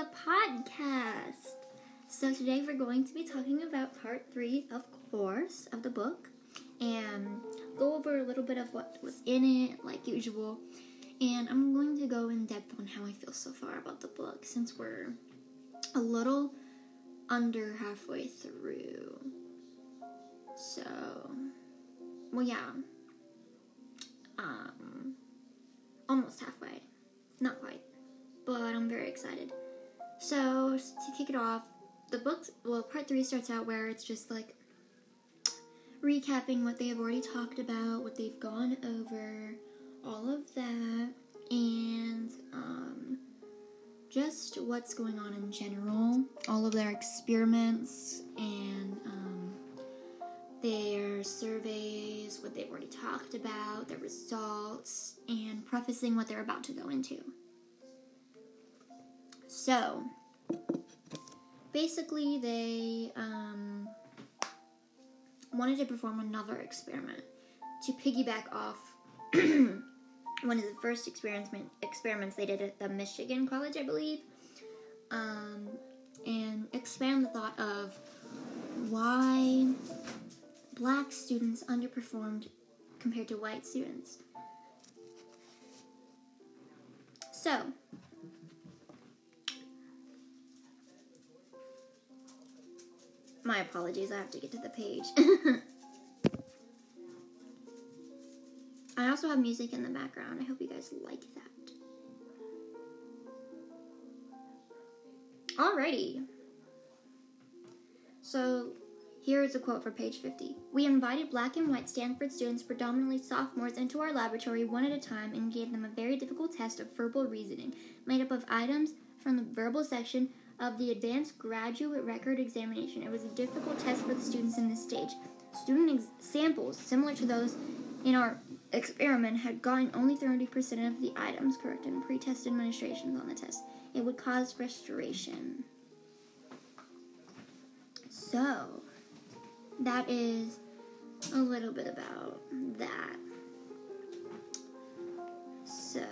the podcast. So, today we're going to be talking about part three, of course, of the book and go over a little bit of what was in it, like usual. And I'm going to go in depth on how I feel so far about the book since we're a little under halfway through. So, well, yeah. Um, almost halfway. Not quite. But I'm very excited. So, to kick it off, the book, well, part three starts out where it's just like recapping what they have already talked about, what they've gone over, all of that, and um, just what's going on in general, all of their experiments and um, their surveys, what they've already talked about, their results, and prefacing what they're about to go into. So, basically, they um, wanted to perform another experiment to piggyback off one of the first experiments experiments they did at the Michigan College, I believe, um, and expand the thought of why black students underperformed compared to white students. So, my apologies, I have to get to the page. I also have music in the background. I hope you guys like that. Alrighty. So, here is a quote for page 50. We invited black and white Stanford students, predominantly sophomores, into our laboratory one at a time and gave them a very difficult test of verbal reasoning, made up of items from the verbal section of the Advanced Graduate Record Examination. It was a difficult test for the students in this stage. Student ex- samples, similar to those in our experiment, had gotten only 30% of the items correct in pre-test administrations on the test. It would cause frustration. So, that is a little bit about that. So,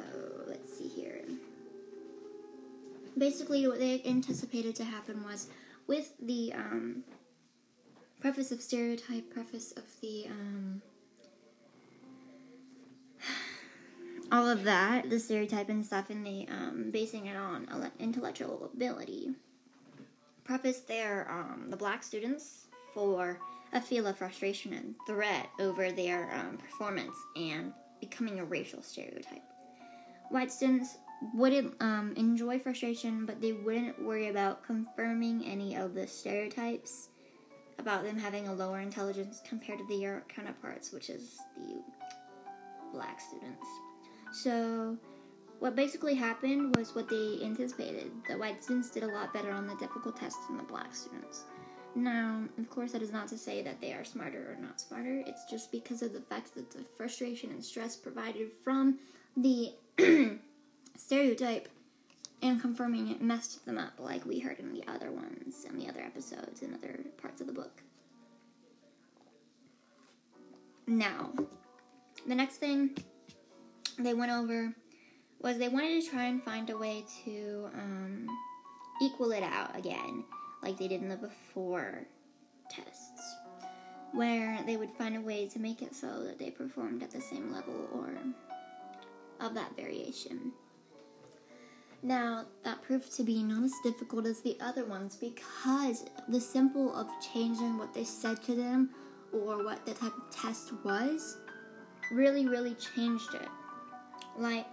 Basically, what they anticipated to happen was with the um, preface of stereotype, preface of the um, all of that, the stereotype and stuff, and the um, basing it on intellectual ability. Preface there, um, the black students for a feel of frustration and threat over their um, performance and becoming a racial stereotype. White students wouldn't um, enjoy frustration, but they wouldn't worry about confirming any of the stereotypes about them having a lower intelligence compared to their counterparts, which is the black students. So, what basically happened was what they anticipated. The white students did a lot better on the difficult tests than the black students. Now, of course, that is not to say that they are smarter or not smarter. It's just because of the fact that the frustration and stress provided from the stereotype and confirming it messed them up, like we heard in the other ones and the other episodes and other parts of the book. Now, the next thing they went over was they wanted to try and find a way to um, equal it out again, like they did in the before tests, where they would find a way to make it so that they performed at the same level or of that variation. Now, that proved to be not as difficult as the other ones because the simple of changing what they said to them or what the type of test was really, really changed it. Like,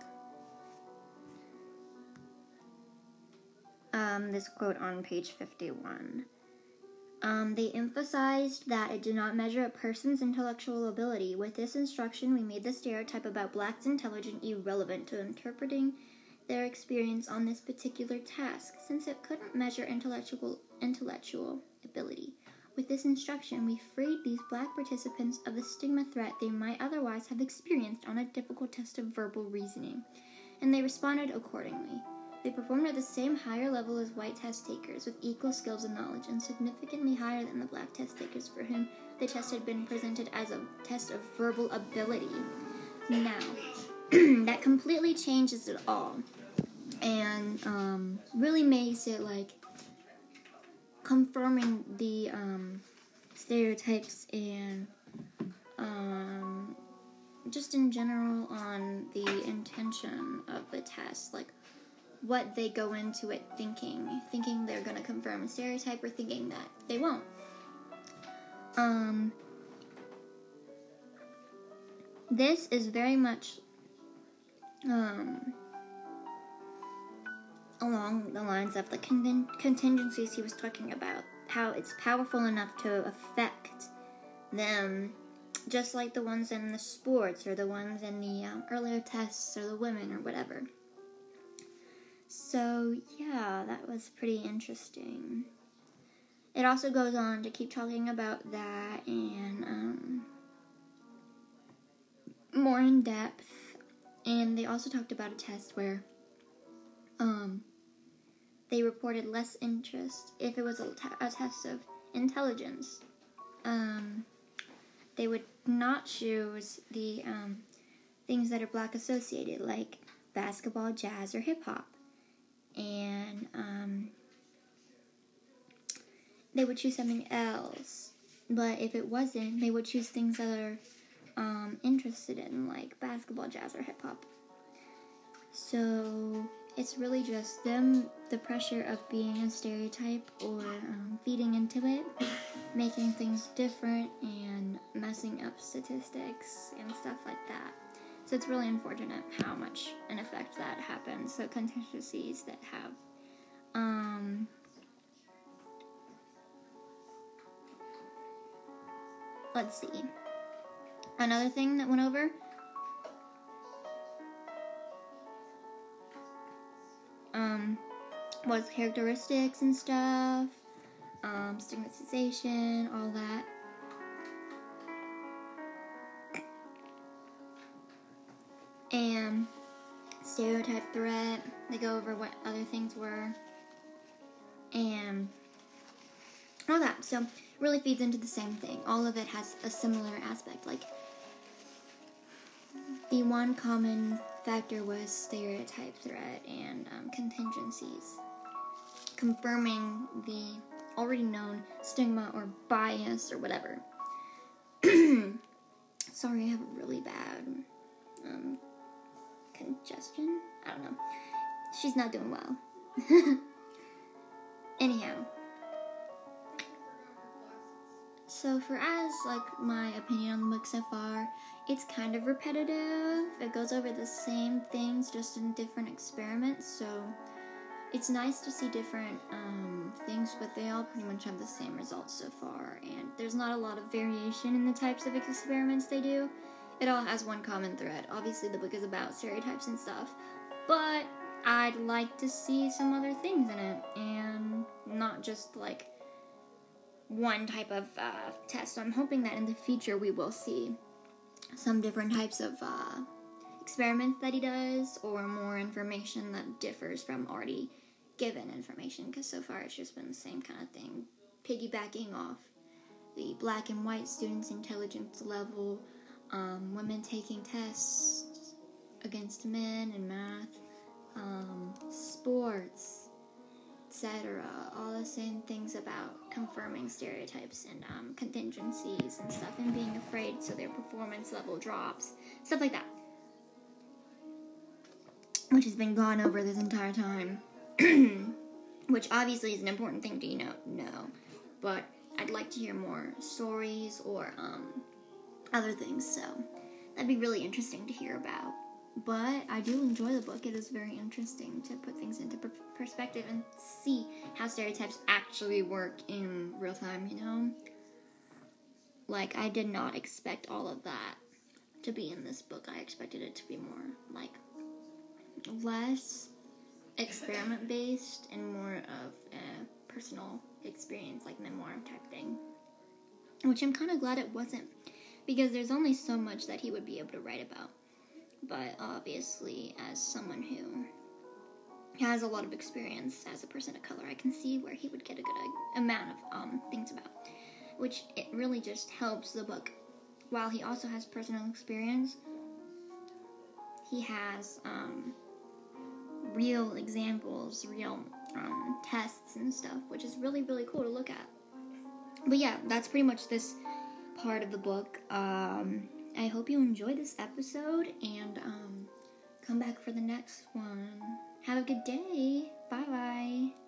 um, this quote on page 51. Um, they emphasized that it did not measure a person's intellectual ability. With this instruction, we made the stereotype about blacks intelligence irrelevant to interpreting their experience on this particular task, since it couldn't measure intellectual intellectual ability. With this instruction, we freed these black participants of the stigma threat they might otherwise have experienced on a difficult test of verbal reasoning, and they responded accordingly. They performed at the same higher level as white test takers with equal skills and knowledge, and significantly higher than the black test takers for whom the test had been presented as a test of verbal ability. Now, that completely changes it all. and um, really makes it like confirming the um, stereotypes and um, just in general on the intention of the test, like what they go into it thinking, thinking they're gonna confirm a stereotype or thinking that they won't. Um, this is very much um, along the lines of the con- contingencies he was talking about, how it's powerful enough to affect them, just like the ones in the sports or the ones in the um, earlier tests or the women or whatever. So, yeah, that was pretty interesting. It also goes on to keep talking about that and um, more in depth. And they also talked about a test where um, they reported less interest if it was a, test of intelligence. Um, they would not choose the um, things that are black associated, like basketball, jazz, or hip hop. And um, they would choose something else. But if it wasn't, they would choose things that are um, interested in, like basketball, jazz, or hip hop. So it's really just them, the pressure of being a stereotype or um, feeding into it, making things different and messing up statistics and stuff like that. So it's really unfortunate how much an effect that happens. So contingencies that have. Um, let's see. Another thing that went over um, was characteristics and stuff, um, stigmatization, all that. And stereotype threat. They go over what other things were. And all that. So really feeds into the same thing. All of it has a similar aspect. Like the one common factor was stereotype threat and um, contingencies, confirming the already known stigma or bias or whatever. Sorry, I have a really bad um, congestion. I don't know. She's not doing well. Anyhow. So for as like my opinion on the book so far, it's kind of repetitive. It goes over the same things just in different experiments. So it's nice to see different um, things, but they all pretty much have the same results so far. And there's not a lot of variation in the types of experiments they do. It all has one common thread. Obviously, the book is about stereotypes and stuff, but I'd like to see some other things in it, and not just like one type of uh, test. So I'm hoping that in the future we will see some different types of uh, experiments that he does, or more information that differs from already given information. Because so far it's just been the same kind of thing, piggybacking off the black and white students' intelligence level, um, women taking tests against men in math, um, sports, etc. All the same things about confirming stereotypes and um, contingencies and stuff, and being afraid so their performance level drops, stuff like that. Which has been gone over this entire time. Which obviously is an important thing to you know know, but I'd like to hear more stories or um, other things. So that'd be really interesting to hear about. But I do enjoy the book. It is very interesting to put things into per- perspective and see how stereotypes actually work in real time, you know? Like, I did not expect all of that to be in this book. I expected it to be more, like, less experiment based and more of a personal experience, like memoir type thing. Which I'm kind of glad it wasn't because there's only so much that he would be able to write about. But obviously, as someone who has a lot of experience as a person of color, I can see where he would get a good amount of um, things about, which it really just helps the book. While he also has personal experience, he has um, real examples, real um, tests and stuff, which is really really cool to look at. But yeah, that's pretty much this part of the book. Um, I hope you enjoyed this episode and um, come back for the next one. Have a good day. Bye bye.